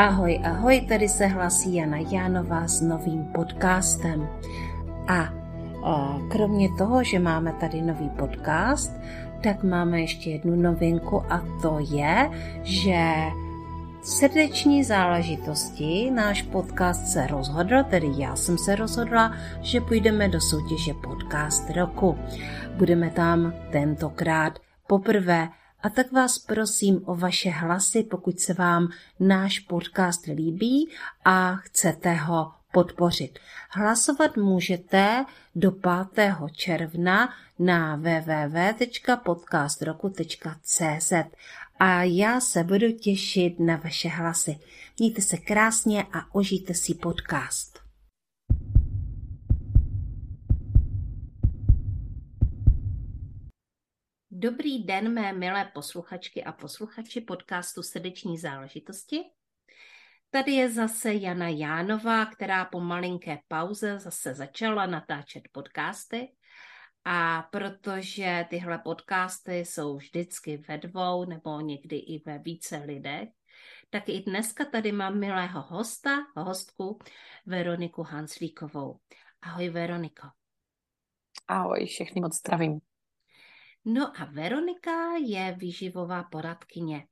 Ahoj, ahoj, tady se hlasí Jana Jánová s novým podcastem. A kromě toho, že máme tady nový podcast, tak máme ještě jednu novinku a to je, že srdeční záležitosti náš podcast se rozhodl, tedy já jsem se rozhodla, že půjdeme do soutěže podcast roku. Budeme tam tentokrát poprvé a tak vás prosím o vaše hlasy, pokud se vám náš podcast líbí a chcete ho podpořit. Hlasovat můžete do 5. června na www.podcastroku.cz a já se budu těšit na vaše hlasy. Mějte se krásně a užijte si podcast. Dobrý den, mé milé posluchačky a posluchači podcastu Srdeční záležitosti. Tady je zase Jana Jánová, která po malinké pauze zase začala natáčet podcasty. A protože tyhle podcasty jsou vždycky ve dvou nebo někdy i ve více lidech, tak i dneska tady mám milého hosta, hostku Veroniku Hanslíkovou. Ahoj Veroniko. Ahoj, všechny moc zdravím. No a Veronika je výživová poradkyně,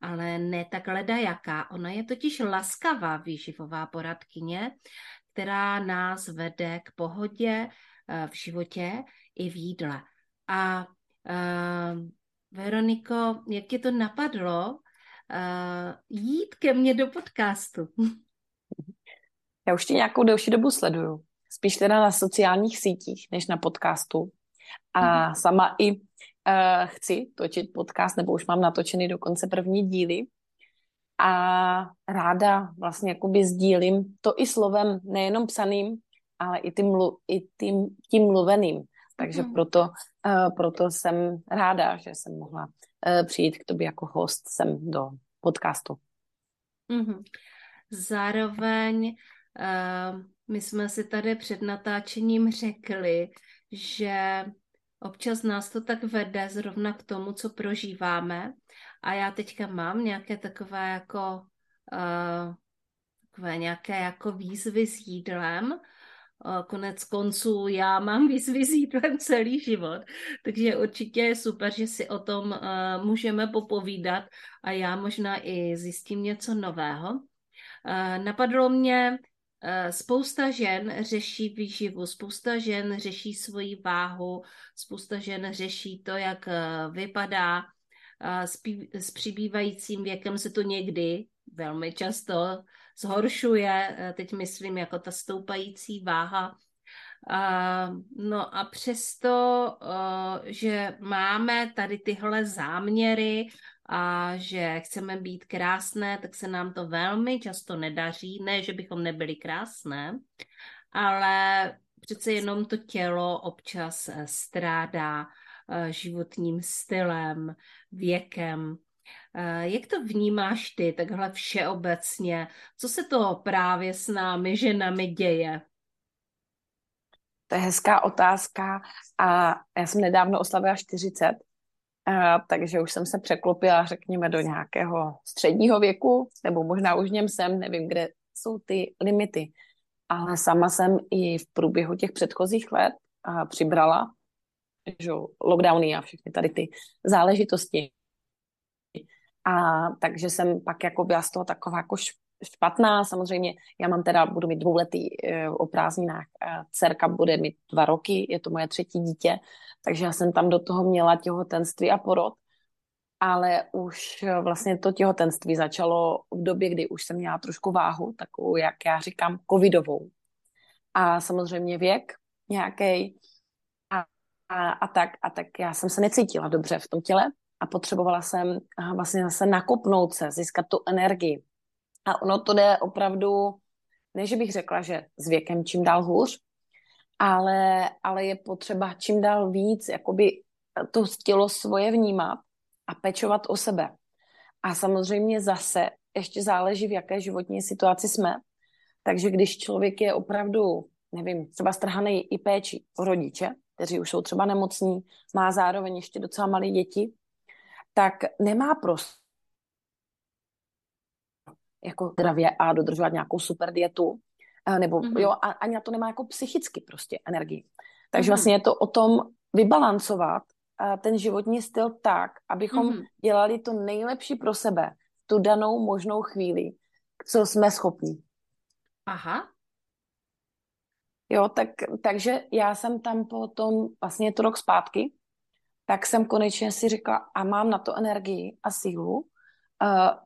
ale ne tak jaká. Ona je totiž laskavá výživová poradkyně, která nás vede k pohodě eh, v životě i v jídle. A uh, Veroniko, jak tě to napadlo uh, jít ke mně do podcastu? Já už tě nějakou delší dobu sleduju. Spíš teda na sociálních sítích, než na podcastu. A mhm. sama i uh, chci točit podcast, nebo už mám natočený dokonce první díly. A ráda vlastně jakoby sdílím to i slovem, nejenom psaným, ale i tím, i tím, tím mluveným. Takže mm. proto, uh, proto jsem ráda, že jsem mohla uh, přijít k tobě jako host sem do podcastu. Mm-hmm. Zároveň uh, my jsme si tady před natáčením řekli, že občas nás to tak vede zrovna k tomu, co prožíváme. A já teďka mám nějaké takové jako uh, takové nějaké jako výzvy s jídlem. Uh, konec konců já mám výzvy s jídlem celý život, takže určitě je super, že si o tom uh, můžeme popovídat a já možná i zjistím něco nového. Uh, napadlo mě, spousta žen řeší výživu, spousta žen řeší svoji váhu, spousta žen řeší to, jak eh, vypadá. S přibývajícím věkem se to někdy velmi často zhoršuje, eh, teď myslím jako ta stoupající váha. No a přesto, že máme tady tyhle záměry a že chceme být krásné, tak se nám to velmi často nedaří. Ne, že bychom nebyli krásné, ale přece jenom to tělo občas eh, strádá eh, životním stylem, věkem. Eh, jak to vnímáš ty takhle všeobecně? Co se to právě s námi ženami děje? To je hezká otázka a já jsem nedávno oslavila 40 takže už jsem se překlopila, řekněme, do nějakého středního věku, nebo možná už něm jsem, nevím, kde jsou ty limity. Ale sama jsem i v průběhu těch předchozích let a přibrala že, lockdowny a všechny tady ty záležitosti. A takže jsem pak jako byla z toho taková jako špatná. Samozřejmě já mám teda, budu mít dvouletý e, o prázdninách. Dcerka bude mít dva roky, je to moje třetí dítě, takže já jsem tam do toho měla těhotenství a porod. Ale už e, vlastně to těhotenství začalo v době, kdy už jsem měla trošku váhu, takovou, jak já říkám, covidovou. A samozřejmě věk nějaký a, a, a, tak, a tak já jsem se necítila dobře v tom těle a potřebovala jsem vlastně zase nakopnout se, získat tu energii. A ono to jde opravdu, ne, že bych řekla, že s věkem čím dál hůř, ale, ale je potřeba čím dál víc jakoby to tělo svoje vnímat a pečovat o sebe. A samozřejmě zase ještě záleží, v jaké životní situaci jsme. Takže když člověk je opravdu, nevím, třeba strhaný i péči o rodiče, kteří už jsou třeba nemocní, má zároveň ještě docela malé děti, tak nemá prostě jako zdravě a dodržovat nějakou super dietu, uh, nebo mm-hmm. jo, a, ani na to nemá jako psychicky prostě energii. Takže mm-hmm. vlastně je to o tom vybalancovat uh, ten životní styl tak, abychom mm-hmm. dělali to nejlepší pro sebe tu danou možnou chvíli, co jsme schopni. Aha. Jo, tak, takže já jsem tam potom, vlastně je to rok zpátky, tak jsem konečně si řekla, a mám na to energii a sílu uh,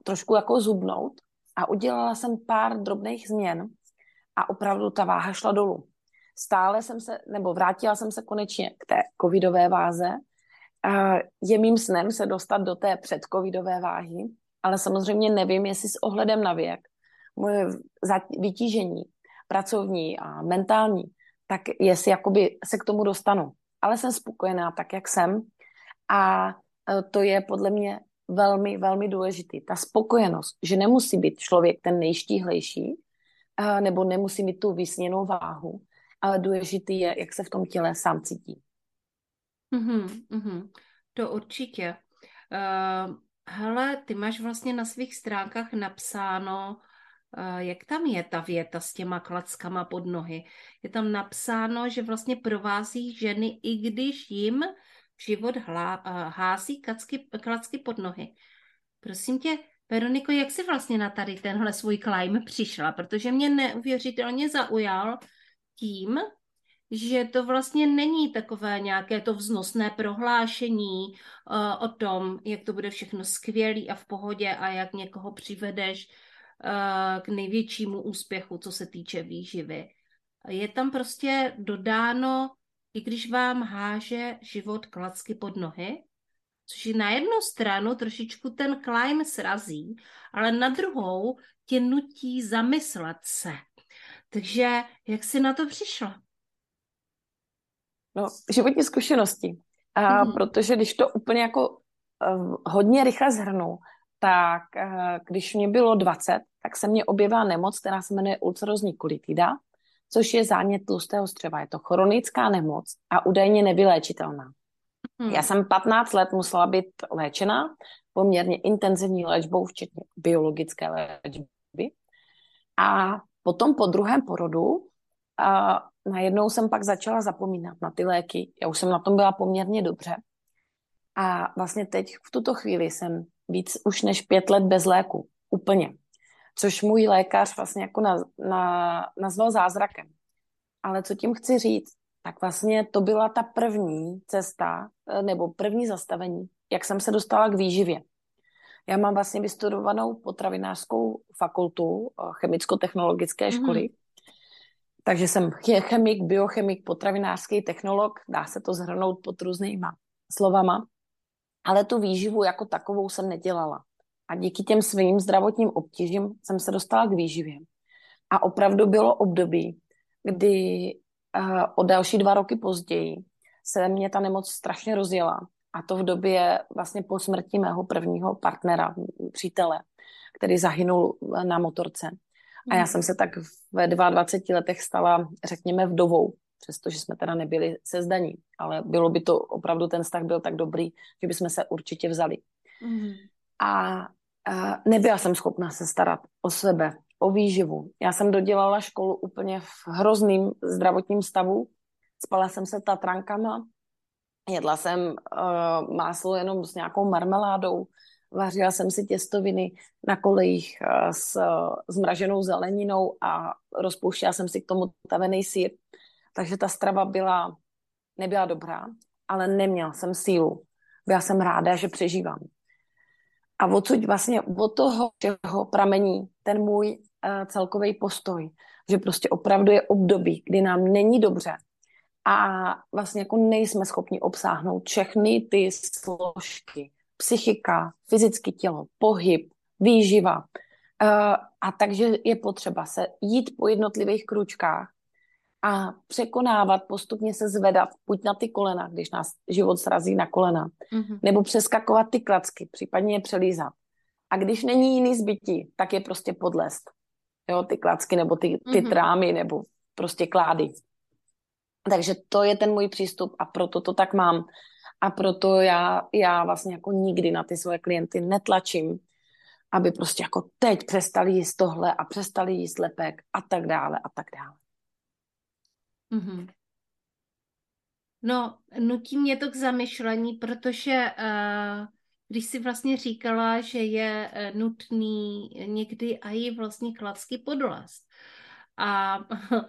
trošku jako zubnout a udělala jsem pár drobných změn a opravdu ta váha šla dolů. Stále jsem se, nebo vrátila jsem se konečně k té covidové váze. Je mým snem se dostat do té předcovidové váhy, ale samozřejmě nevím, jestli s ohledem na věk moje vytížení pracovní a mentální, tak jestli jakoby se k tomu dostanu. Ale jsem spokojená tak, jak jsem a e, to je podle mě velmi, velmi důležitý. Ta spokojenost, že nemusí být člověk ten nejštíhlejší, e, nebo nemusí mít tu vysněnou váhu, ale důležitý je, jak se v tom těle sám cítí. Mm-hmm, mm-hmm. To určitě. Uh, hele, ty máš vlastně na svých stránkách napsáno, jak tam je ta věta s těma klackama pod nohy. Je tam napsáno, že vlastně provází ženy, i když jim život hlá, hází klacky, klacky pod nohy. Prosím tě, Veroniko, jak jsi vlastně na tady tenhle svůj climb přišla? Protože mě neuvěřitelně zaujal tím, že to vlastně není takové nějaké to vznosné prohlášení uh, o tom, jak to bude všechno skvělý a v pohodě a jak někoho přivedeš uh, k největšímu úspěchu, co se týče výživy. Je tam prostě dodáno, i když vám háže život klacky pod nohy, což je na jednu stranu trošičku ten climb srazí, ale na druhou tě nutí zamyslet se. Takže jak jsi na to přišla? No, životní zkušenosti. A mm-hmm. protože když to úplně jako uh, hodně rychle zhrnu, tak uh, když mě bylo 20, tak se mě objevila nemoc, která se jmenuje ulcerozní kolitida, což je zánět tlustého střeva. Je to chronická nemoc a údajně nevyléčitelná. Hmm. Já jsem 15 let musela být léčena poměrně intenzivní léčbou, včetně biologické léčby. A potom po druhém porodu a najednou jsem pak začala zapomínat na ty léky. Já už jsem na tom byla poměrně dobře. A vlastně teď v tuto chvíli jsem víc už než pět let bez léku. Úplně což můj lékař vlastně jako na, na, nazval zázrakem. Ale co tím chci říct, tak vlastně to byla ta první cesta, eh, nebo první zastavení, jak jsem se dostala k výživě. Já mám vlastně vystudovanou potravinářskou fakultu eh, chemicko-technologické mhm. školy, mm-hmm. takže jsem chemik, biochemik, potravinářský technolog, dá se to zhrnout pod různýma slovama, ale tu výživu jako takovou jsem nedělala. A díky těm svým zdravotním obtížím jsem se dostala k výživě. A opravdu bylo období, kdy uh, o další dva roky později se mě ta nemoc strašně rozjela. A to v době vlastně po smrti mého prvního partnera, přítele, který zahynul na motorce. A já mhm. jsem se tak ve 22 letech stala, řekněme, vdovou, přestože jsme teda nebyli se zdaní. Ale bylo by to, opravdu ten vztah byl tak dobrý, že bychom se určitě vzali. Mm. A, nebyla jsem schopna se starat o sebe, o výživu. Já jsem dodělala školu úplně v hrozným zdravotním stavu. Spala jsem se tatrankama, jedla jsem uh, máslo jenom s nějakou marmeládou, vařila jsem si těstoviny na kolejích uh, s zmraženou zeleninou a rozpouštěla jsem si k tomu tavený sír. Takže ta strava byla, nebyla dobrá, ale neměla jsem sílu. Byla jsem ráda, že přežívám. A odsud vlastně od toho čeho pramení ten můj uh, celkový postoj, že prostě opravdu je období, kdy nám není dobře a vlastně jako nejsme schopni obsáhnout všechny ty složky, psychika, fyzické tělo, pohyb, výživa. Uh, a takže je potřeba se jít po jednotlivých kručkách a překonávat, postupně se zvedat, buď na ty kolena, když nás život srazí na kolena, mm-hmm. nebo přeskakovat ty klacky, případně je přelízat. A když není jiný zbytí, tak je prostě podlest. Jo, ty klacky, nebo ty, ty mm-hmm. trámy, nebo prostě klády. Takže to je ten můj přístup a proto to tak mám. A proto já, já vlastně jako nikdy na ty svoje klienty netlačím aby prostě jako teď přestali jíst tohle a přestali jíst lepek a tak dále a tak dále. Mm-hmm. No, nutí mě to k zamyšlení, protože uh, když si vlastně říkala, že je uh, nutný někdy i vlastně klacky podlast. A uh,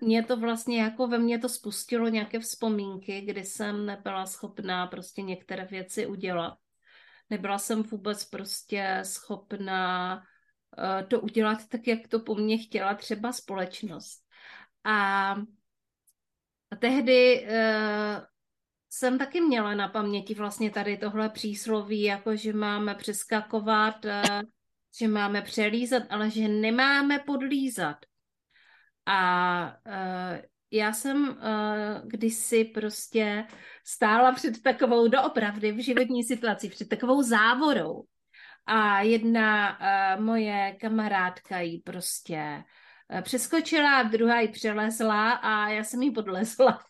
mě to vlastně jako ve mně to spustilo nějaké vzpomínky, kdy jsem nebyla schopná prostě některé věci udělat. Nebyla jsem vůbec prostě schopná to udělat tak, jak to po mně chtěla třeba společnost. A tehdy uh, jsem taky měla na paměti vlastně tady tohle přísloví, jako že máme přeskakovat, uh, že máme přelízat, ale že nemáme podlízat. A uh, já jsem uh, kdysi prostě stála před takovou doopravdy v životní situaci, před takovou závorou. A jedna uh, moje kamarádka jí prostě přeskočila, druhá ji přelezla a já jsem jí podlezla.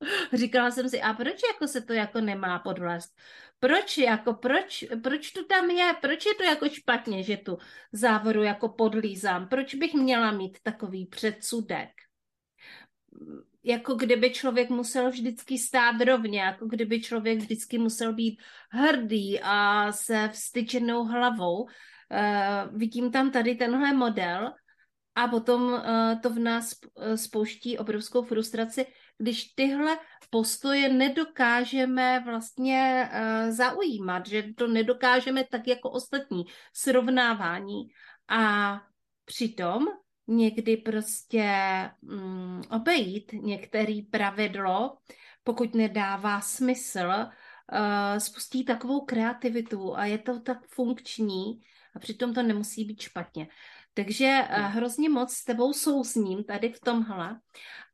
Říkala jsem si, a proč jako se to jako nemá podvlast? Proč jako, proč, proč to tam je? Proč je to jako špatně, že tu závoru jako podlízám? Proč bych měla mít takový předsudek? Jako kdyby člověk musel vždycky stát rovně, jako kdyby člověk vždycky musel být hrdý a se vstyčenou hlavou. Uh, vidím tam tady tenhle model, a potom uh, to v nás uh, spouští obrovskou frustraci, když tyhle postoje nedokážeme vlastně uh, zaujímat, že to nedokážeme tak jako ostatní srovnávání. A přitom někdy prostě um, obejít některý pravidlo, pokud nedává smysl, spustí takovou kreativitu a je to tak funkční a přitom to nemusí být špatně. Takže uh, hrozně moc s tebou souzním tady v tomhle.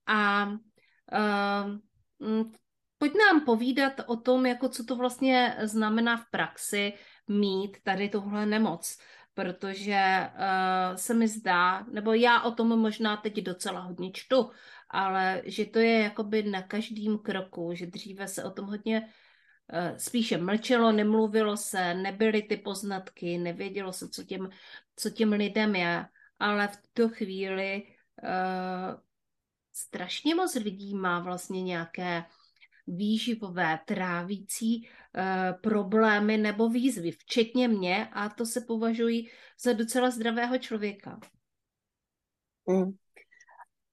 A uh, pojď nám povídat o tom, jako co to vlastně znamená v praxi mít tady tuhle nemoc, protože uh, se mi zdá, nebo já o tom možná teď docela hodně čtu, ale že to je jakoby na každém kroku, že dříve se o tom hodně spíše mlčelo, nemluvilo se, nebyly ty poznatky, nevědělo se, co těm co těm lidem je, ale v tuto chvíli uh, strašně moc lidí má vlastně nějaké výživové, trávící uh, problémy nebo výzvy, včetně mě, a to se považují za docela zdravého člověka. Mm.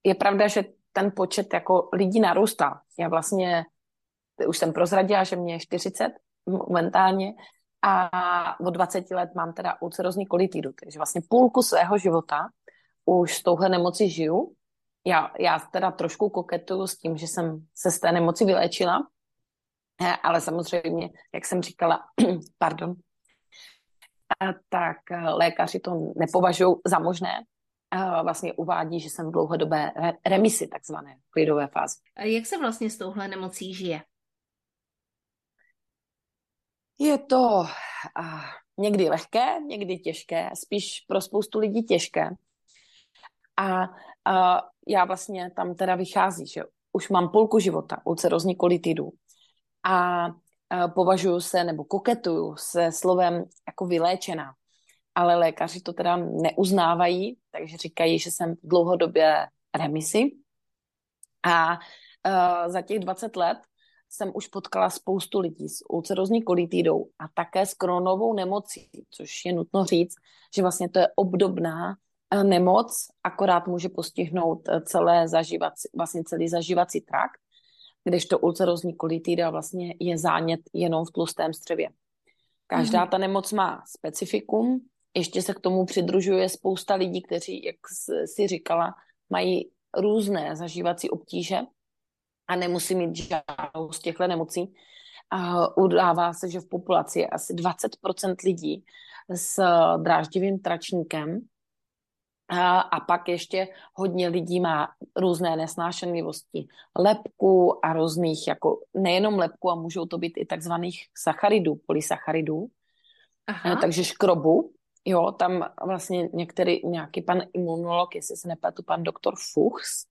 Je pravda, že ten počet jako lidí narůstá. Já vlastně už jsem prozradila, že mě je 40 momentálně a od 20 let mám teda ulcerozní kolitidu, takže vlastně půlku svého života už s touhle nemoci žiju. Já, já teda trošku koketuju s tím, že jsem se z té nemoci vyléčila, eh, ale samozřejmě, jak jsem říkala, pardon, eh, tak eh, lékaři to nepovažují za možné. Vlastně uvádí, že jsem v dlouhodobé remisi, takzvané klidové fázi. Jak se vlastně s touhle nemocí žije? Je to uh, někdy lehké, někdy těžké, spíš pro spoustu lidí těžké. A uh, já vlastně tam teda vychází, že už mám půlku života ulcerozní kolitidu a uh, považuji se nebo koketuju se slovem jako vyléčená. Ale lékaři to teda neuznávají, takže říkají, že jsem dlouhodobě remisi. A uh, za těch 20 let jsem už potkala spoustu lidí s ulcerozní kolitidou a také s kronovou nemocí, což je nutno říct, že vlastně to je obdobná eh, nemoc, akorát může postihnout eh, celé zažívací, vlastně celý zažívací trakt, kdežto ulcerozní kolitida vlastně je zánět jenom v tlustém střevě. Každá mm-hmm. ta nemoc má specifikum, ještě se k tomu přidružuje spousta lidí, kteří, jak si říkala, mají různé zažívací obtíže a nemusí mít žádnou z těchto nemocí. A udává se, že v populaci je asi 20% lidí s dráždivým tračníkem a, a pak ještě hodně lidí má různé nesnášenlivosti lepku a různých, jako nejenom lepku, a můžou to být i takzvaných sacharidů, polysacharidů, Aha. takže škrobu. Jo, tam vlastně některý, nějaký pan imunolog, jestli se nepletu, pan doktor Fuchs,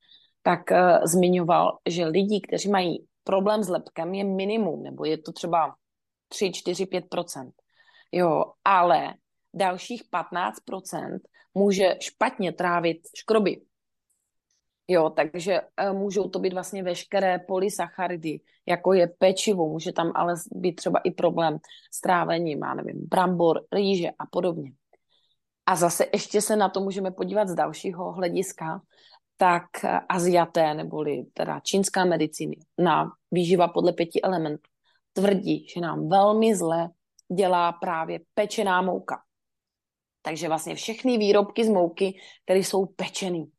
tak uh, zmiňoval, že lidí, kteří mají problém s lepkem, je minimum, nebo je to třeba 3, 4, 5% Jo, ale dalších 15% může špatně trávit škroby. Jo, takže uh, můžou to být vlastně veškeré polysacharidy, jako je pečivo, může tam ale být třeba i problém s trávením, já nevím, brambor, rýže a podobně. A zase ještě se na to můžeme podívat z dalšího hlediska, tak e, Aziaté, neboli teda čínská medicíny, na výživa podle pěti elementů, tvrdí, že nám velmi zle dělá právě pečená mouka. Takže vlastně všechny výrobky z mouky, které jsou pečený,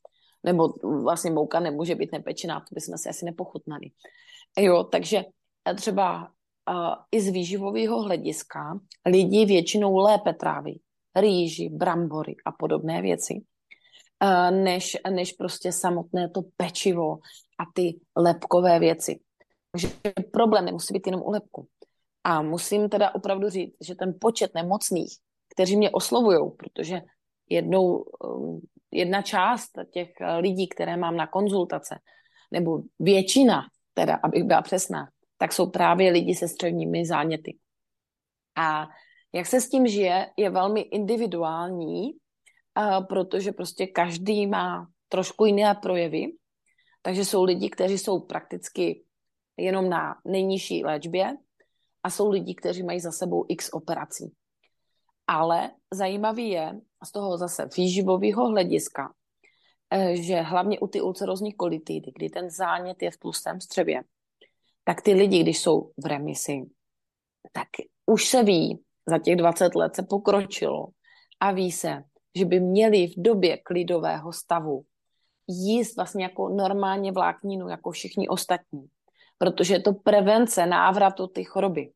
nebo vlastně mouka nemůže být nepečená, to bychom si asi nepochutnali. Jo, takže třeba uh, i z výživového hlediska lidi většinou lépe tráví rýži, brambory a podobné věci, než, než prostě samotné to pečivo a ty lepkové věci. Takže problém nemusí být jenom u lepku. A musím teda opravdu říct, že ten počet nemocných, kteří mě oslovují, protože jednou, um, jedna část těch lidí, které mám na konzultace, nebo většina, teda, abych byla přesná, tak jsou právě lidi se středními záněty. A jak se s tím žije, je velmi individuální, protože prostě každý má trošku jiné projevy. Takže jsou lidi, kteří jsou prakticky jenom na nejnižší léčbě a jsou lidi, kteří mají za sebou x operací. Ale zajímavý je z toho zase výživového hlediska, eh, že hlavně u ty ulcerozní kolitidy, kdy ten zánět je v tlustém střevě, tak ty lidi, když jsou v remisi, tak už se ví, za těch 20 let se pokročilo a ví se, že by měli v době klidového stavu jíst vlastně jako normálně vlákninu, jako všichni ostatní. Protože je to prevence návratu ty choroby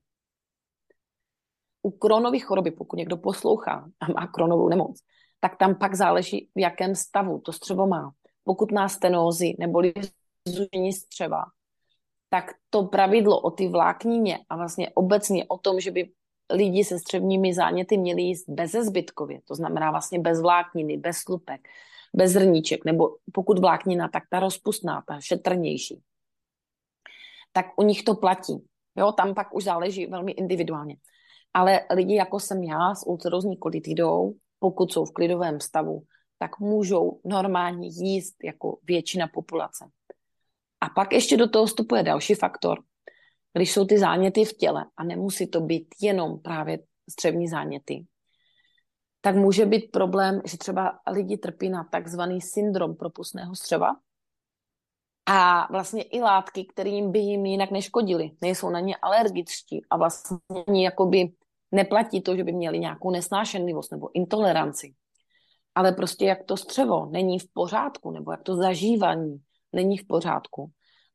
u kronové choroby, pokud někdo poslouchá a má kronovou nemoc, tak tam pak záleží, v jakém stavu to střevo má. Pokud má stenózy nebo zúžení střeva, tak to pravidlo o ty vláknině a vlastně obecně o tom, že by lidi se střevními záněty měli jíst bezezbytkově, to znamená vlastně bez vlákniny, bez slupek, bez zrníček, nebo pokud vláknina, tak ta rozpustná, ta šetrnější. Tak u nich to platí. Jo, tam pak už záleží velmi individuálně. Ale lidi, jako jsem já, s ulcerozní kolitidou, pokud jsou v klidovém stavu, tak můžou normálně jíst jako většina populace. A pak ještě do toho vstupuje další faktor. Když jsou ty záněty v těle, a nemusí to být jenom právě střevní záněty, tak může být problém, že třeba lidi trpí na takzvaný syndrom propustného střeva a vlastně i látky, kterým by jim jinak neškodili, nejsou na ně alergičtí a vlastně jakoby neplatí to, že by měli nějakou nesnášenlivost nebo intoleranci. Ale prostě jak to střevo není v pořádku, nebo jak to zažívání není v pořádku,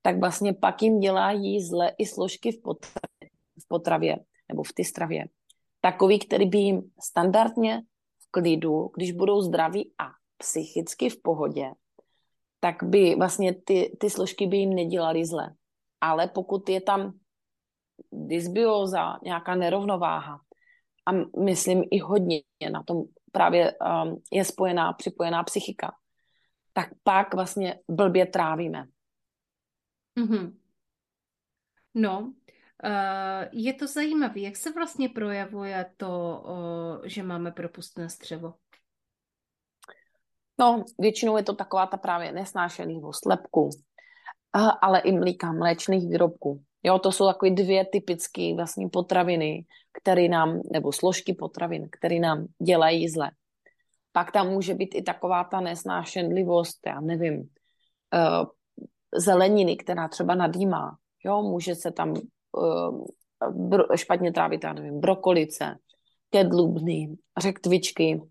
tak vlastně pak jim dělají zle i složky v potravě, v potravě nebo v ty stravě. Takový, který by jim standardně v klidu, když budou zdraví a psychicky v pohodě, tak by vlastně ty, ty složky by jim nedělaly zle. Ale pokud je tam dysbioza, nějaká nerovnováha, a myslím i hodně na tom právě um, je spojená, připojená psychika, tak pak vlastně blbě trávíme. Mm-hmm. No, uh, je to zajímavé. Jak se vlastně projevuje to, že máme propustné střevo? No, většinou je to taková ta právě nesnášenlivost lepku, ale i mlíka, mléčných výrobků. Jo, to jsou takové dvě typické vlastně potraviny, které nám, nebo složky potravin, které nám dělají zle. Pak tam může být i taková ta nesnášenlivost, já nevím, uh, zeleniny, která třeba nadýmá. Jo, může se tam uh, špatně trávit, já nevím, brokolice, kedlubny, řektvičky.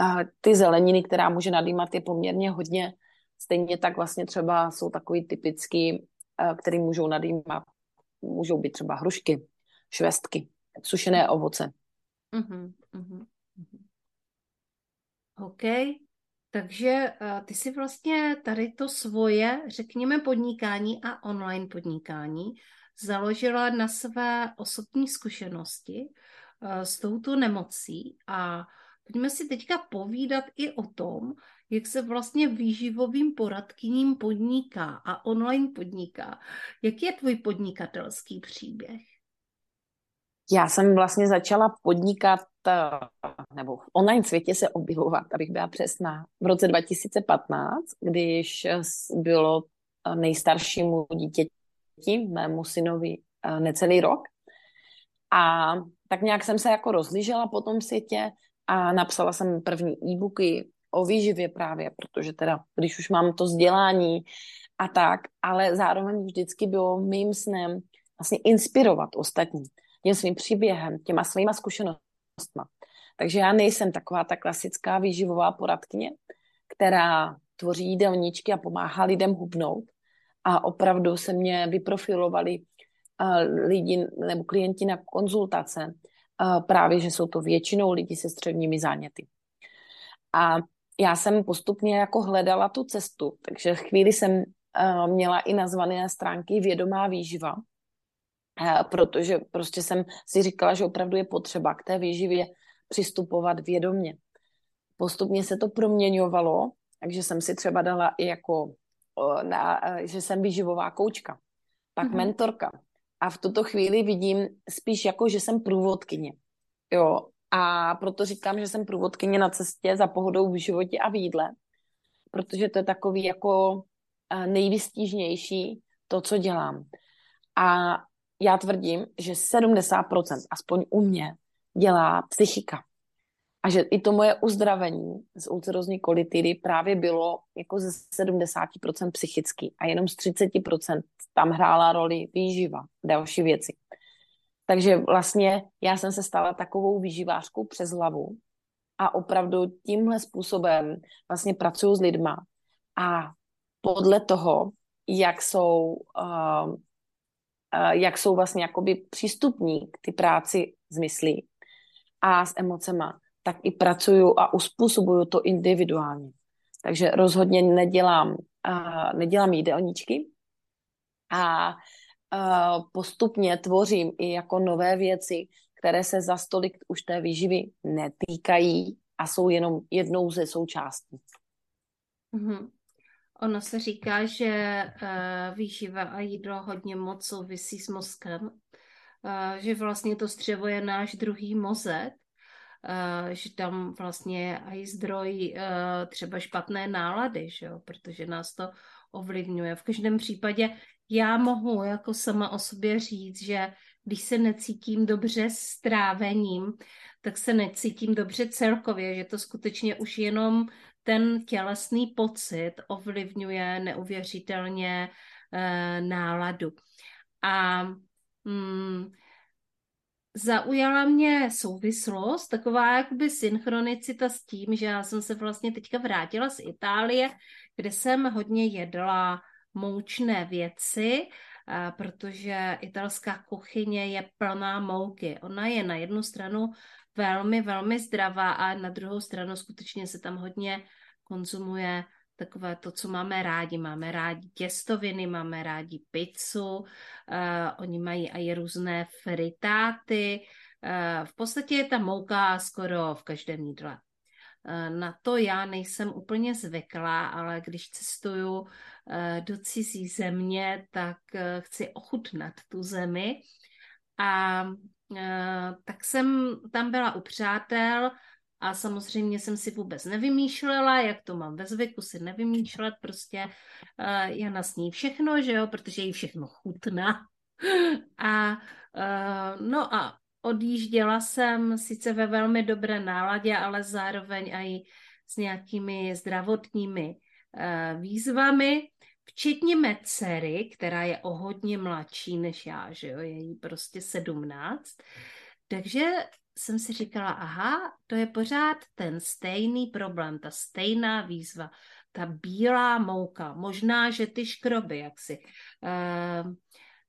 Uh, ty zeleniny, která může nadýmat, je poměrně hodně. Stejně tak vlastně třeba jsou takový typický, uh, který můžou nadýmat můžou být třeba hrušky, švestky, sušené ovoce. Uh-huh, uh-huh. OK, takže uh, ty si vlastně tady to svoje, řekněme, podnikání a online podnikání založila na své osobní zkušenosti uh, s touto nemocí a pojďme si teďka povídat i o tom, jak se vlastně výživovým poradkyním podniká a online podniká. Jaký je tvůj podnikatelský příběh? Já jsem vlastně začala podnikat eh, nebo v online světě se objevovat, abych byla přesná, v roce 2015, když bylo nejstaršímu dítěti, mému synovi, necelý rok. A tak nějak jsem se jako rozlížela po tom světě a napsala jsem první e-booky o výživě právě, protože teda, když už mám to vzdělání a tak, ale zároveň vždycky bylo mým snem vlastně inspirovat ostatní tím svým příběhem, těma svýma zkušenostma. Takže já nejsem taková ta klasická výživová poradkyně, která tvoří jídelníčky a pomáhá lidem hubnout. A opravdu se mě vyprofilovali lidi nebo klienti na konzultace, právě, že jsou to většinou lidi se středními záněty. A já jsem postupně jako hledala tu cestu, takže chvíli jsem měla i nazvané stránky Vědomá výživa, protože prostě jsem si říkala, že opravdu je potřeba k té výživě přistupovat vědomě. Postupně se to proměňovalo, takže jsem si třeba dala i jako, na, uh, že jsem výživová koučka, pak mm-hmm. mentorka. A v tuto chvíli vidím spíš jako, že jsem průvodkyně. Jo, a proto říkám, že jsem průvodkyně na cestě za pohodou v životě a v jídle, protože to je takový jako eh, nejvystížnější to, co dělám. A já tvrdím, že 70%, aspoň u mě, dělá psychika. A že i to moje uzdravení z ulcerozní kolitidy právě bylo jako ze 70% psychický a jenom z 30% tam hrála roli výživa, další věci. Takže vlastně já jsem se stala takovou výživářkou přes hlavu a opravdu tímhle způsobem vlastně pracuju s lidma a podle toho, jak jsou, uh, jak jsou vlastně jakoby přístupní k ty práci s myslí a s emocema, tak i pracuju a uspůsobuju to individuálně. Takže rozhodně nedělám, uh, nedělám jídelníčky a postupně tvořím i jako nové věci, které se za stolik už té výživy netýkají a jsou jenom jednou ze součástí. Mm-hmm. Ono se říká, že uh, výživa a jídlo hodně moc souvisí s mozkem, uh, že vlastně to střevo je náš druhý mozek, uh, že tam vlastně je i zdroj uh, třeba špatné nálady, že jo? protože nás to ovlivňuje. V každém případě já mohu jako sama o sobě říct, že když se necítím dobře s trávením, tak se necítím dobře celkově, že to skutečně už jenom ten tělesný pocit ovlivňuje neuvěřitelně e, náladu. A mm, zaujala mě souvislost, taková jakoby synchronicita s tím, že já jsem se vlastně teďka vrátila z Itálie, kde jsem hodně jedla moučné věci, protože italská kuchyně je plná mouky. Ona je na jednu stranu velmi, velmi zdravá a na druhou stranu skutečně se tam hodně konzumuje takové to, co máme rádi. Máme rádi těstoviny, máme rádi pizzu, uh, oni mají i různé fritáty. Uh, v podstatě je ta mouka skoro v každém jídle. Uh, na to já nejsem úplně zvyklá, ale když cestuju Eh, do cizí země, tak chci ochutnat tu zemi. A tak jsem tam byla u přátel a samozřejmě jsem si vůbec nevymýšlela, jak to mám ve zvyku si nevymýšlet, prostě Jana sní všechno, že jo, protože jí všechno chutná. A no a odjížděla jsem sice ve velmi dobré náladě, ale zároveň i s nějakými zdravotními výzvami včetně mé dcery, která je o hodně mladší než já, že jo, je jí prostě sedmnáct. Takže jsem si říkala, aha, to je pořád ten stejný problém, ta stejná výzva, ta bílá mouka, možná, že ty škroby, jak si uh,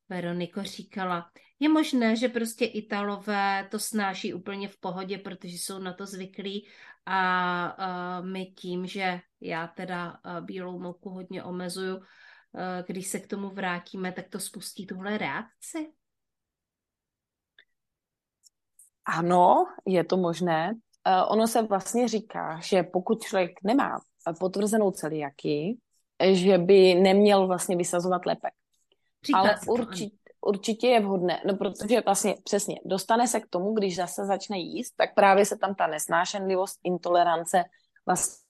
Veroniko říkala, je možné, že prostě Italové to snáší úplně v pohodě, protože jsou na to zvyklí a uh, my tím, že já teda uh, bílou mouku hodně omezuju, uh, když se k tomu vrátíme, tak to spustí tuhle reakci? Ano, je to možné. Ono se vlastně říká, že pokud člověk nemá potvrzenou celiaky, že by neměl vlastně vysazovat lepek. Říká Ale určitě, určitě je vhodné, no protože vlastně přesně dostane se k tomu, když zase začne jíst, tak právě se tam ta nesnášenlivost, intolerance vlastně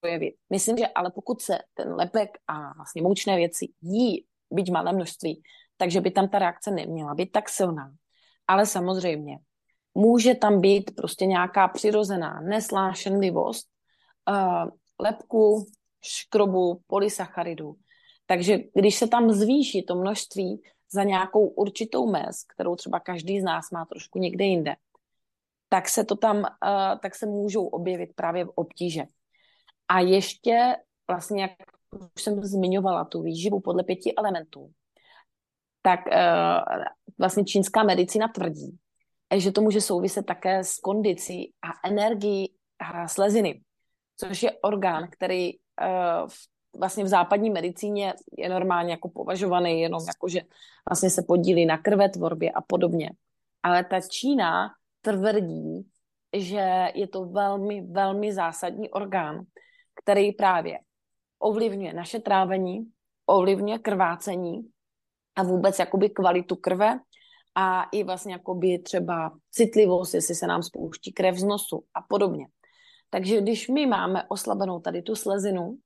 projevit. Myslím, že ale pokud se ten lepek a vlastně moučné věci jí, byť malé množství, takže by tam ta reakce neměla být tak silná. Ale samozřejmě, může tam být prostě nějaká přirozená neslášenlivost uh, lepku, škrobu, polysacharidů. Takže když se tam zvýší to množství za nějakou určitou mez, kterou třeba každý z nás má trošku někde jinde, tak se to tam, uh, tak se můžou objevit právě obtíže. A ještě vlastně, jak už jsem zmiňovala, tu výživu podle pěti elementů, tak uh, vlastně čínská medicína tvrdí, že to může souviset také s kondicí a energií sleziny, což je orgán, který uh, v, vlastně v západní medicíně je normálně jako považovaný jenom jako, že vlastně se podílí na krvetvorbě a podobně. Ale ta Čína tvrdí, že je to velmi, velmi zásadní orgán, který právě ovlivňuje naše trávení, ovlivňuje krvácení a vůbec jakoby kvalitu krve a i vlastně jakoby třeba citlivost, jestli se nám spouští krev z nosu a podobně. Takže když my máme oslabenou tady tu slezinu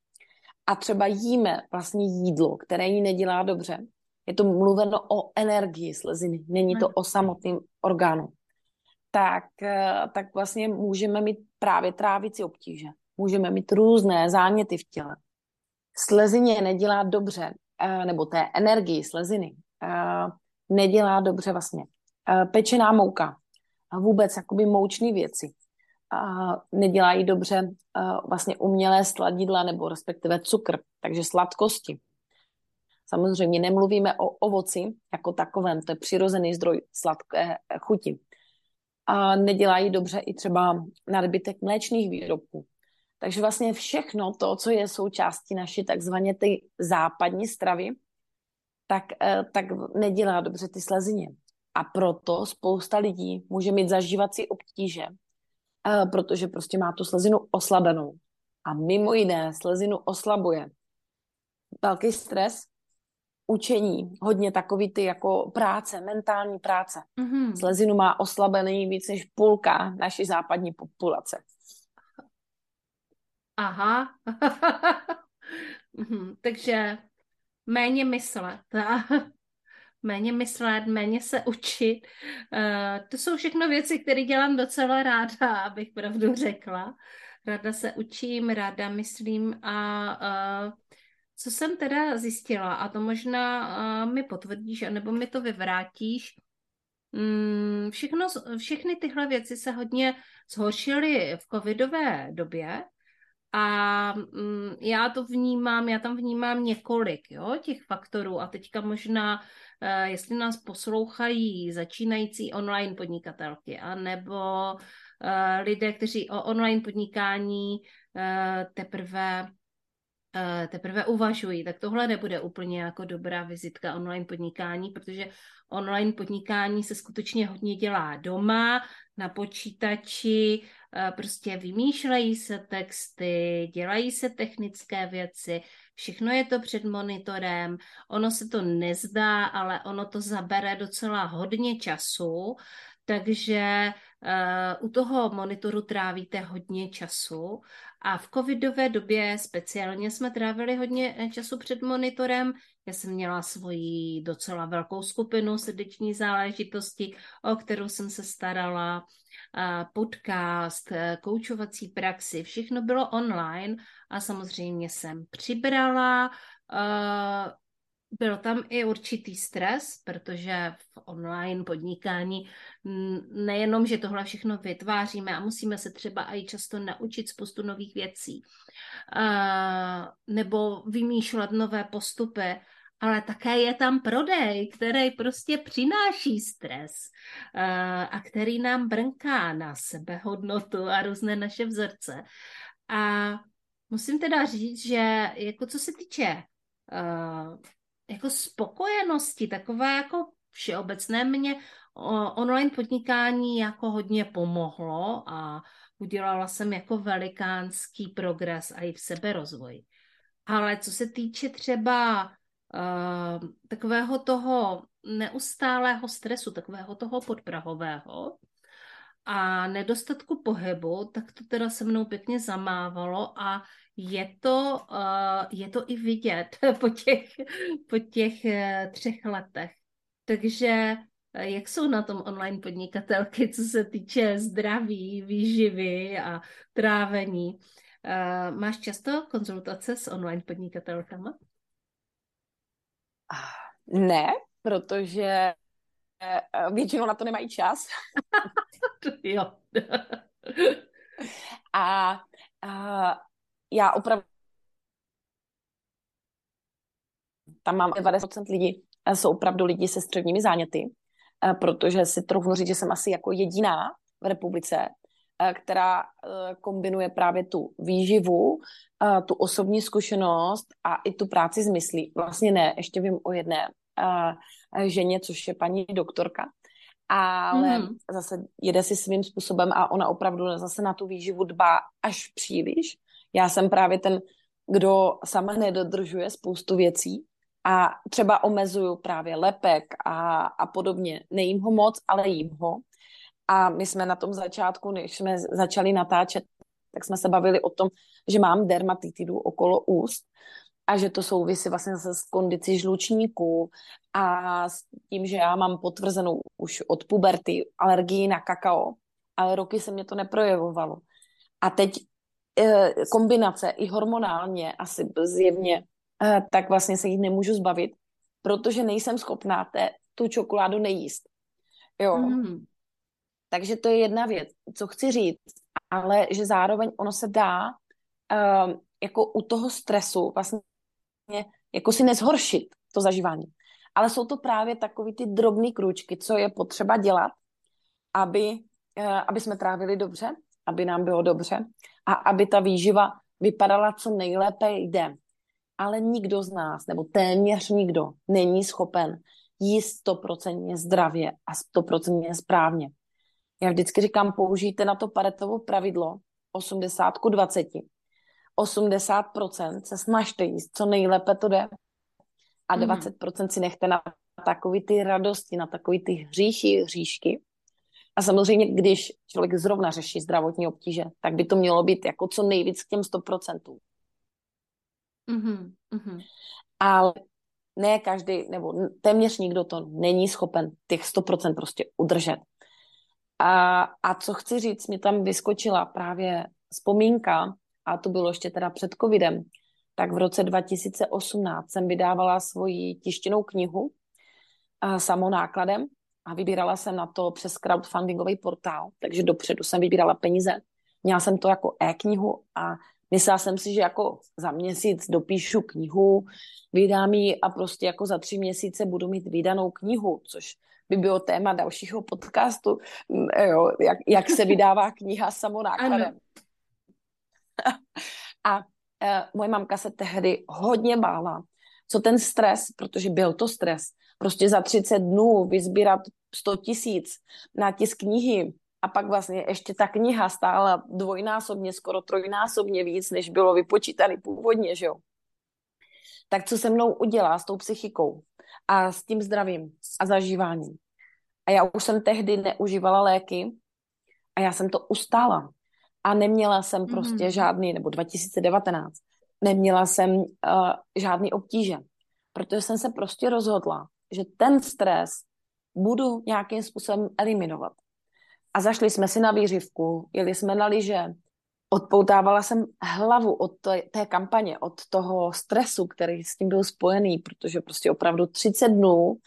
a třeba jíme vlastně jídlo, které jí nedělá dobře, je to mluveno o energii sleziny, není to o samotném orgánu, tak, eh, tak vlastně můžeme mít právě trávicí obtíže. Můžeme mít různé záněty v těle. Slezině nedělá dobře, eh, nebo té energii sleziny, eh, nedělá dobře vlastně pečená mouka a vůbec jakoby moučné věci. Nedělají dobře vlastně umělé sladidla nebo respektive cukr, takže sladkosti. Samozřejmě nemluvíme o ovoci jako takovém, to je přirozený zdroj sladké chuti. A nedělají dobře i třeba nadbytek mléčných výrobků. Takže vlastně všechno to, co je součástí naší takzvaně ty západní stravy, tak, eh, tak nedělá dobře ty slezině. A proto spousta lidí může mít zažívací obtíže, protože prostě má tu slezinu oslabenou. A mimo jiné slezinu oslabuje velký stres, učení, hodně takový ty jako práce, mentální práce. Mm-hmm. Slezinu má oslabený víc než půlka naší západní populace. Aha. Mhm, takže méně myslet. Méně myslet, méně se učit. Uh, to jsou všechno věci, které dělám docela ráda, abych pravdu řekla. Ráda se učím, ráda myslím a uh, co jsem teda zjistila, a to možná uh, mi potvrdíš, anebo mi to vyvrátíš, um, všechno, všechny tyhle věci se hodně zhoršily v covidové době, a mm, já to vnímám, já tam vnímám několik jo, těch faktorů. A teďka možná, uh, jestli nás poslouchají začínající online podnikatelky anebo uh, lidé, kteří o online podnikání uh, teprve teprve uvažují, tak tohle nebude úplně jako dobrá vizitka online podnikání, protože online podnikání se skutečně hodně dělá doma, na počítači, prostě vymýšlejí se texty, dělají se technické věci, všechno je to před monitorem, ono se to nezdá, ale ono to zabere docela hodně času, takže uh, u toho monitoru trávíte hodně času a v covidové době speciálně jsme trávili hodně eh, času před monitorem. Já jsem měla svoji docela velkou skupinu srdeční záležitosti, o kterou jsem se starala podcast, eh, koučovací praxi, všechno bylo online a samozřejmě jsem přibrala. Eh, byl tam i určitý stres, protože v online podnikání nejenom, že tohle všechno vytváříme a musíme se třeba i často naučit spoustu nových věcí eh, nebo vymýšlet nové postupy, ale také je tam prodej, který prostě přináší stres uh, a který nám brnká na sebehodnotu a různé naše vzorce. A musím teda říct, že jako co se týče uh, jako spokojenosti, takové jako všeobecné mě online podnikání jako hodně pomohlo a udělala jsem jako velikánský progres a i v seberozvoji. Ale co se týče třeba uh, takového toho neustálého stresu, takového toho podprahového a nedostatku pohybu, tak to teda se mnou pěkně zamávalo a je to, uh, je to i vidět po těch, po těch uh, třech letech. Takže jak jsou na tom online podnikatelky, co se týče zdraví, výživy a trávení? Máš často konzultace s online podnikatelkama? Ne, protože většinou na to nemají čas. jo. a, a já opravdu tam mám 90% lidí, jsou opravdu lidi se středními záněty, protože si trochu říct, že jsem asi jako jediná v republice, která kombinuje právě tu výživu, tu osobní zkušenost a i tu práci s myslí. Vlastně ne, ještě vím o jedné ženě, což je paní doktorka, ale mm. zase jede si svým způsobem a ona opravdu zase na tu výživu dbá až příliš. Já jsem právě ten, kdo sama nedodržuje spoustu věcí a třeba omezuju právě lepek a, a podobně. Nejím ho moc, ale jím ho. A my jsme na tom začátku, než jsme začali natáčet, tak jsme se bavili o tom, že mám dermatitidu okolo úst a že to souvisí vlastně zase s kondicí žlučníků a s tím, že já mám potvrzenou už od puberty alergii na kakao, ale roky se mě to neprojevovalo. A teď e, kombinace i hormonálně asi zjevně, e, tak vlastně se jich nemůžu zbavit, protože nejsem schopná té, tu čokoládu nejíst. Jo. Mm. Takže to je jedna věc, co chci říct, ale že zároveň ono se dá uh, jako u toho stresu vlastně jako si nezhoršit to zažívání. Ale jsou to právě takový ty drobné krůčky, co je potřeba dělat, aby, uh, aby jsme trávili dobře, aby nám bylo dobře a aby ta výživa vypadala co nejlépe jde. Ale nikdo z nás, nebo téměř nikdo, není schopen jíst stoprocentně zdravě a stoprocentně správně. Já vždycky říkám, použijte na to paretovo pravidlo 80 ku 20. 80% se snažte jíst, co nejlépe to jde. A 20% mhm. si nechte na takový ty radosti, na takový ty hříchy, hříšky. A samozřejmě, když člověk zrovna řeší zdravotní obtíže, tak by to mělo být jako co nejvíc k těm 100%. Mm-hmm. Mm-hmm. Ale ne každý, nebo téměř nikdo to není schopen těch 100% prostě udržet. A, a co chci říct, mi tam vyskočila právě vzpomínka, a to bylo ještě teda před covidem, tak v roce 2018 jsem vydávala svoji tištěnou knihu a samonákladem a vybírala jsem na to přes crowdfundingový portál, takže dopředu jsem vybírala peníze. Měla jsem to jako e-knihu a myslela jsem si, že jako za měsíc dopíšu knihu, vydám ji a prostě jako za tři měsíce budu mít vydanou knihu, což by bylo téma dalšího podcastu, mm, jo, jak, jak se vydává kniha samonákladem. a e, moje mamka se tehdy hodně bála, co ten stres, protože byl to stres, prostě za 30 dnů vyzbírat 100 tisíc na tisk knihy a pak vlastně ještě ta kniha stála dvojnásobně, skoro trojnásobně víc, než bylo vypočítané původně, že jo. Tak co se mnou udělá s tou psychikou a s tím zdravím a zažíváním? A já už jsem tehdy neužívala léky a já jsem to ustála. A neměla jsem prostě mm-hmm. žádný, nebo 2019, neměla jsem uh, žádný obtíže. Protože jsem se prostě rozhodla, že ten stres budu nějakým způsobem eliminovat. A zašli jsme si na výřivku, jeli jsme na lyže, odpoutávala jsem hlavu od té, kampaně, od toho stresu, který s tím byl spojený, protože prostě opravdu 30 dnů uh,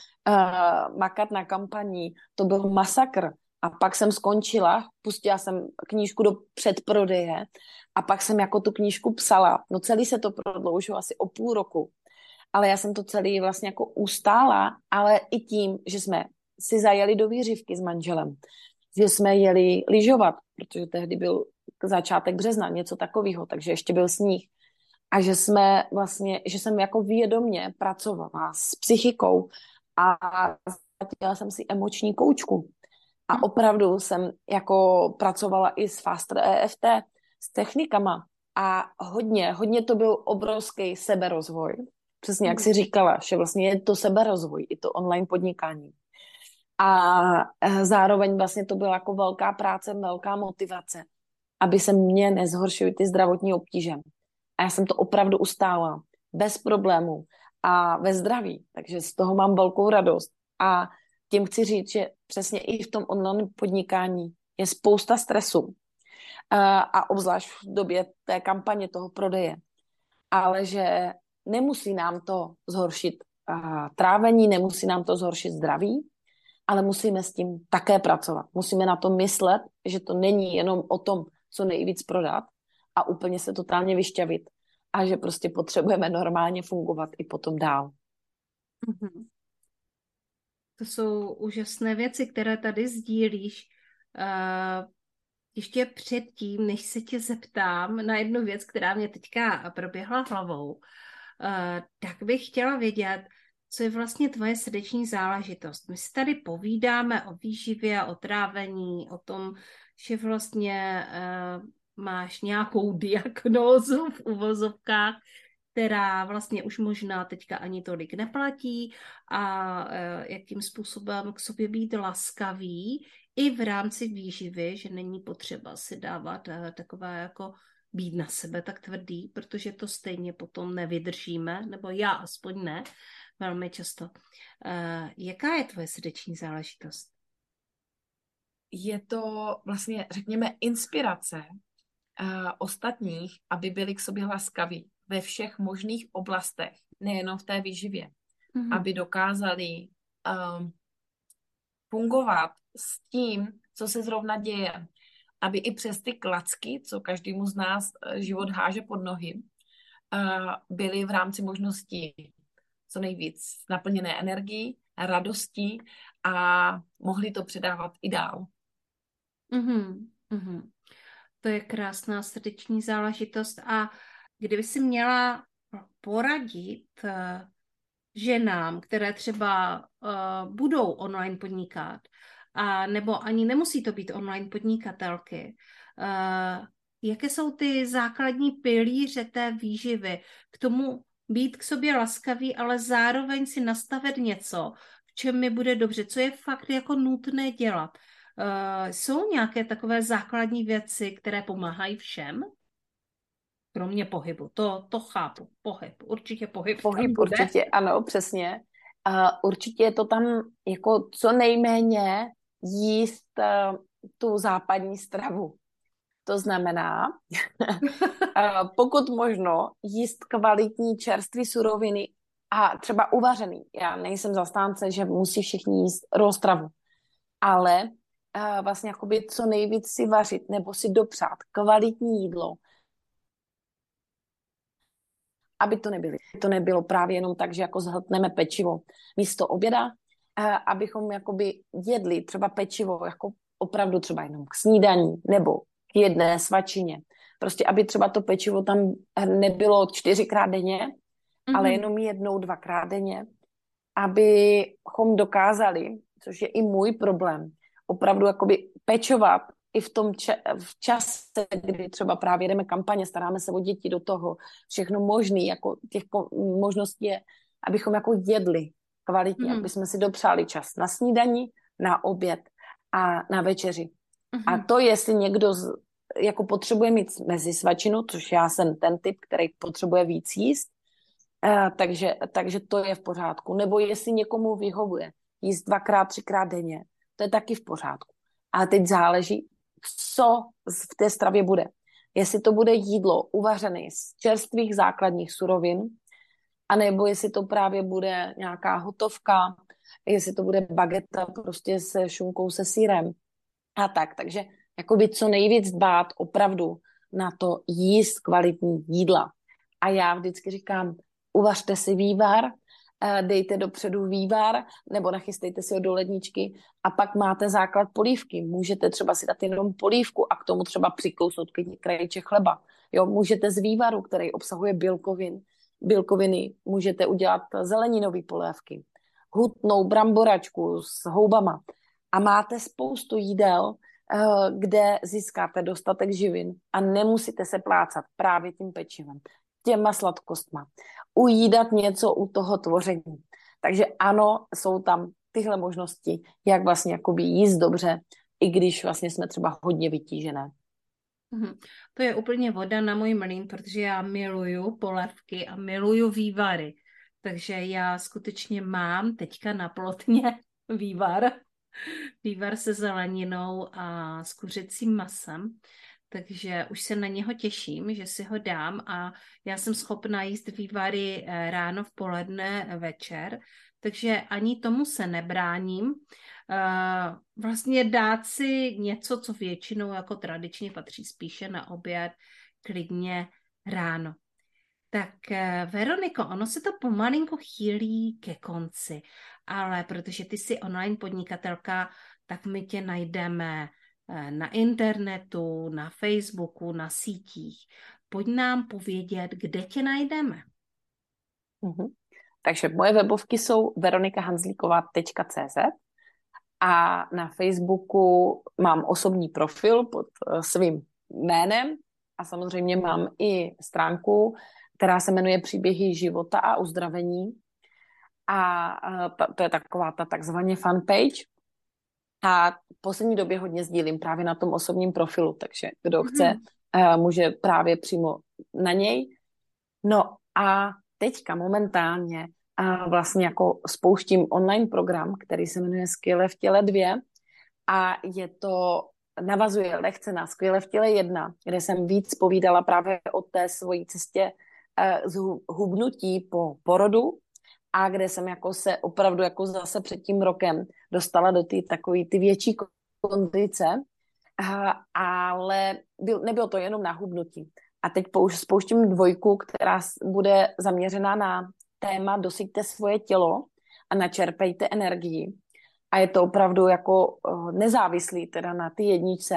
makat na kampani, to byl masakr. A pak jsem skončila, pustila jsem knížku do předprodeje a pak jsem jako tu knížku psala. No celý se to prodloužilo asi o půl roku. Ale já jsem to celý vlastně jako ustála, ale i tím, že jsme si zajeli do výřivky s manželem, že jsme jeli lyžovat, protože tehdy byl začátek března, něco takového, takže ještě byl sníh. A že jsme vlastně, že jsem jako vědomně pracovala s psychikou a zatím jsem si emoční koučku. A hm. opravdu jsem jako pracovala i s Faster EFT, s technikama a hodně, hodně to byl obrovský seberozvoj, Přesně jak jsi říkala, že vlastně je to seberozvoj, i to online podnikání. A eh, zároveň vlastně to byla jako velká práce, velká motivace, aby se mě nezhoršily ty zdravotní obtíže. A já jsem to opravdu ustála, bez problémů a ve zdraví, takže z toho mám velkou radost. A tím chci říct, že přesně i v tom online podnikání je spousta stresu. A obzvlášť v době té kampaně toho prodeje. Ale že nemusí nám to zhoršit trávení, nemusí nám to zhoršit zdraví, ale musíme s tím také pracovat. Musíme na to myslet, že to není jenom o tom, co nejvíc prodat a úplně se totálně vyšťavit a že prostě potřebujeme normálně fungovat i potom dál. Mm-hmm. To jsou úžasné věci, které tady sdílíš. Uh, ještě předtím, než se tě zeptám na jednu věc, která mě teďka proběhla hlavou, uh, tak bych chtěla vědět, co je vlastně tvoje srdeční záležitost. My si tady povídáme o výživě, o trávení, o tom, že vlastně uh, máš nějakou diagnózu v uvozovkách, která vlastně už možná teďka ani tolik neplatí a uh, jakým způsobem k sobě být laskavý i v rámci výživy, že není potřeba si dávat uh, takové jako být na sebe tak tvrdý, protože to stejně potom nevydržíme, nebo já aspoň ne, velmi často. Uh, jaká je tvoje srdeční záležitost? Je to vlastně, řekněme, inspirace uh, ostatních, aby byli k sobě laskaví ve všech možných oblastech, nejenom v té výživě. Mm-hmm. Aby dokázali um, fungovat s tím, co se zrovna děje. Aby i přes ty klacky, co každému z nás život háže pod nohy, uh, byli v rámci možností co nejvíc naplněné energií, radostí a mohli to předávat i dál. Mm-hmm, mm-hmm. To je krásná srdeční záležitost. A kdyby si měla poradit uh, ženám, které třeba uh, budou online podnikat, a nebo ani nemusí to být online podnikatelky, uh, jaké jsou ty základní pilíře té výživy k tomu být k sobě laskavý, ale zároveň si nastavit něco, v čem mi bude dobře, co je fakt jako nutné dělat. Uh, jsou nějaké takové základní věci, které pomáhají všem? Kromě pohybu. To, to chápu. Pohyb. Určitě pohyb. Pohyb určitě, ano, přesně. Uh, určitě je to tam jako co nejméně jíst uh, tu západní stravu. To znamená, pokud možno jíst kvalitní čerstvé suroviny a třeba uvařený. Já nejsem zastánce, že musí všichni jíst roztravu, ale vlastně jakoby co nejvíc si vařit nebo si dopřát kvalitní jídlo, aby to nebylo. To nebylo právě jenom tak, že jako zhltneme pečivo místo oběda, abychom jakoby jedli třeba pečivo jako opravdu třeba jenom k snídaní nebo k jedné svačině. Prostě, aby třeba to pečivo tam nebylo čtyřikrát denně, mm-hmm. ale jenom jednou, dvakrát denně, abychom dokázali, což je i můj problém, opravdu jakoby pečovat i v tom ča- v čase, kdy třeba právě jdeme kampaně, staráme se o děti do toho, všechno možný, jako těch možností je, abychom jako jedli kvalitně, mm. aby jsme si dopřáli čas na snídani, na oběd a na večeři. Mm-hmm. A to, jestli někdo z, jako potřebuje mít mezi svačinu, což já jsem ten typ, který potřebuje víc jíst, uh, takže, takže to je v pořádku. Nebo jestli někomu vyhovuje jíst dvakrát, třikrát denně, to je taky v pořádku. A teď záleží, co v té stravě bude. Jestli to bude jídlo uvařené z čerstvých základních surovin, anebo jestli to právě bude nějaká hotovka, jestli to bude bageta prostě se šunkou, se sírem a tak. Takže jakoby co nejvíc dbát opravdu na to jíst kvalitní jídla. A já vždycky říkám, uvařte si vývar, dejte dopředu vývar, nebo nachystejte si ho do ledničky a pak máte základ polívky. Můžete třeba si dát jenom polívku a k tomu třeba přikousnout krajíček chleba. Jo, můžete z vývaru, který obsahuje bílkovin, bílkoviny, můžete udělat zeleninové polévky, hutnou bramboračku s houbama a máte spoustu jídel, eh, kde získáte dostatek živin a nemusíte se plácat právě tím pečivem. Těma sladkostma, ujídat něco u toho tvoření. Takže ano, jsou tam tyhle možnosti, jak vlastně jakoby jíst dobře, i když vlastně jsme třeba hodně vytížené. Mhm. To je úplně voda na můj mlín, protože já miluju polévky a miluju vývary. Takže já skutečně mám teďka na plotně vývar. Vývar se zeleninou a s kuřecím masem. Takže už se na něho těším, že si ho dám a já jsem schopná jíst vývary eh, ráno, v poledne, večer, takže ani tomu se nebráním. Eh, vlastně dát si něco, co většinou jako tradičně patří spíše na oběd, klidně ráno. Tak eh, Veroniko, ono se to pomalinko chýlí ke konci, ale protože ty jsi online podnikatelka, tak my tě najdeme eh, na internetu, na Facebooku, na sítích. Pojď nám povědět, kde tě najdeme. Mm-hmm. Takže moje webovky jsou veronikahanzlíková.cz a na Facebooku mám osobní profil pod eh, svým jménem a samozřejmě mám i stránku, která se jmenuje Příběhy života a uzdravení. A eh, to je taková ta takzvaně fanpage. A v poslední době hodně sdílím právě na tom osobním profilu, takže kdo mm-hmm. chce, eh, může právě přímo na něj. No a teďka momentálně a vlastně jako spouštím online program, který se jmenuje Skvěle v těle 2 a je to navazuje lehce na Skvěle v těle 1, kde jsem víc povídala právě o té svojí cestě uh, z hubnutí po porodu a kde jsem jako se opravdu jako zase před tím rokem dostala do ty takový ty větší kondice, uh, ale byl, nebylo to jenom na hubnutí. A teď spouštím dvojku, která bude zaměřená na téma dosyťte svoje tělo a načerpejte energii. A je to opravdu jako eh, nezávislý teda na ty jedničce,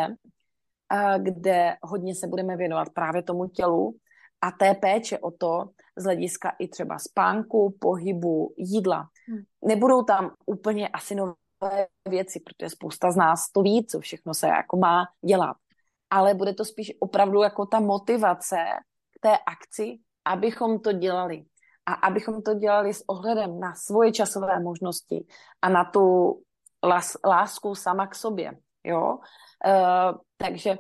eh, kde hodně se budeme věnovat právě tomu tělu a té péče o to z hlediska i třeba spánku, pohybu, jídla. Hmm. Nebudou tam úplně asi nové věci, protože spousta z nás to ví, co všechno se jako má dělat. Ale bude to spíš opravdu jako ta motivace k té akci, abychom to dělali a abychom to dělali s ohledem na svoje časové možnosti a na tu lás, lásku sama k sobě, jo. Uh, takže,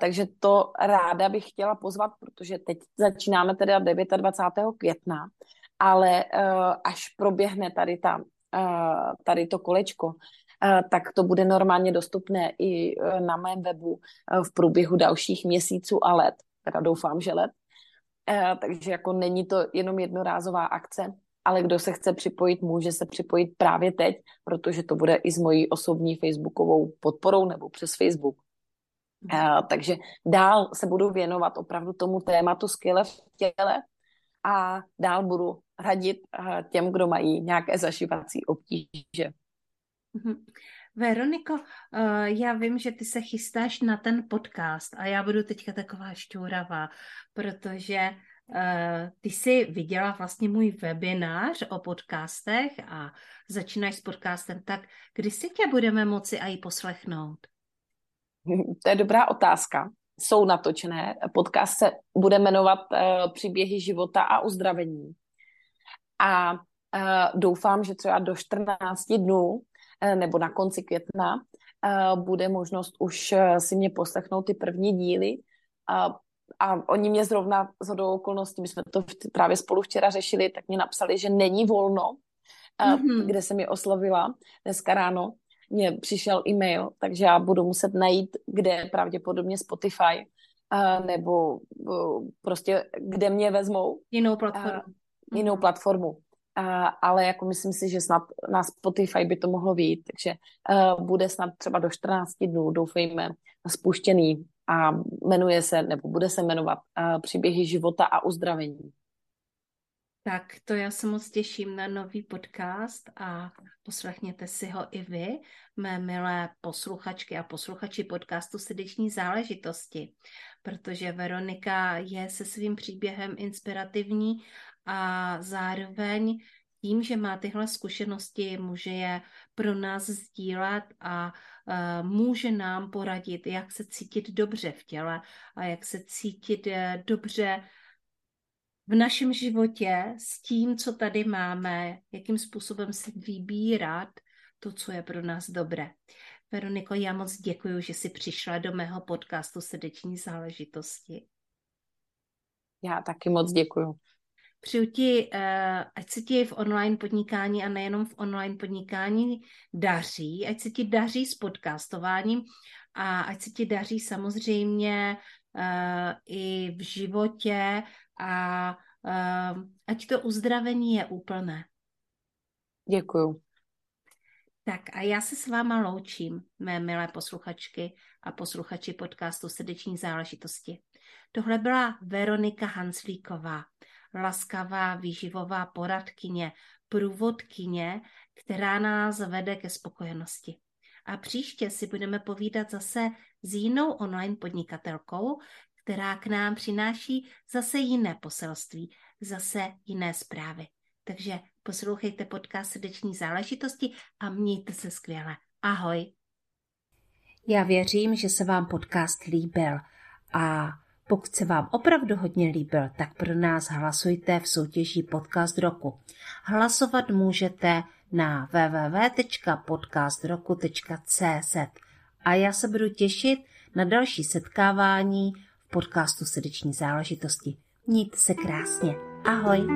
takže to ráda bych chtěla pozvat, protože teď začínáme teda 29. května, ale uh, až proběhne tady, ta, uh, tady to kolečko, tak to bude normálně dostupné i na mém webu v průběhu dalších měsíců a let. Teda doufám, že let. Eh, takže jako není to jenom jednorázová akce, ale kdo se chce připojit, může se připojit právě teď, protože to bude i s mojí osobní facebookovou podporou nebo přes Facebook. Uh, takže dál se budu věnovat opravdu tomu tématu skvěle v těle a dál budu radit uh, těm, kdo mají nějaké zašívací obtíže. Mhm. Veroniko, uh, já vím, že ty se chystáš na ten podcast a já budu teďka taková šťouravá, protože ty jsi viděla vlastně můj webinář o podcastech a začínáš s podcastem, tak kdy si tě budeme moci i poslechnout? To je dobrá otázka. Jsou natočené. Podcast se bude jmenovat uh, Příběhy života a uzdravení. A uh, doufám, že třeba do 14 dnů Eh, nebo na konci května eh, bude možnost už eh, si mě poslechnout ty první díly. A, a oni mě zrovna z hodou okolností, my jsme to právě spolu včera řešili, tak mě napsali, že není volno, mm-hmm. kde se mi oslovila dneska ráno. Mně přišel e-mail, takže já budu muset najít, kde pravděpodobně Spotify, nebo prostě kde mě vezmou. Jinou platformu. Jinou platformu. A, ale jako myslím si, že snad na Spotify by to mohlo být, takže uh, bude snad třeba do 14 dnů, doufejme, spuštěný a jmenuje se, nebo bude se jmenovat uh, Příběhy života a uzdravení. Tak to já se moc těším na nový podcast a poslechněte si ho i vy, mé milé posluchačky a posluchači podcastu Srdeční záležitosti, protože Veronika je se svým příběhem inspirativní a zároveň tím, že má tyhle zkušenosti, může je pro nás sdílet a uh, může nám poradit, jak se cítit dobře v těle a jak se cítit uh, dobře v našem životě s tím, co tady máme, jakým způsobem si vybírat to, co je pro nás dobré. Veroniko, já moc děkuji, že jsi přišla do mého podcastu Srdeční záležitosti. Já taky moc děkuji. Přeju ti, eh, ať se ti v online podnikání a nejenom v online podnikání daří, ať se ti daří s podcastováním a ať se ti daří samozřejmě eh, i v životě a eh, ať to uzdravení je úplné. Děkuju. Tak a já se s váma loučím, mé milé posluchačky a posluchači podcastu Srdeční záležitosti. Tohle byla Veronika Hanslíková, laskavá výživová poradkyně, průvodkyně, která nás vede ke spokojenosti. A příště si budeme povídat zase s jinou online podnikatelkou, která k nám přináší zase jiné poselství, zase jiné zprávy. Takže poslouchejte podcast Srdeční záležitosti a mějte se skvěle. Ahoj. Já věřím, že se vám podcast líbil a pokud se vám opravdu hodně líbil, tak pro nás hlasujte v soutěži Podcast roku. Hlasovat můžete na www.podcastroku.cz a já se budu těšit na další setkávání podcastu Srdeční záležitosti. Mějte se krásně. Ahoj!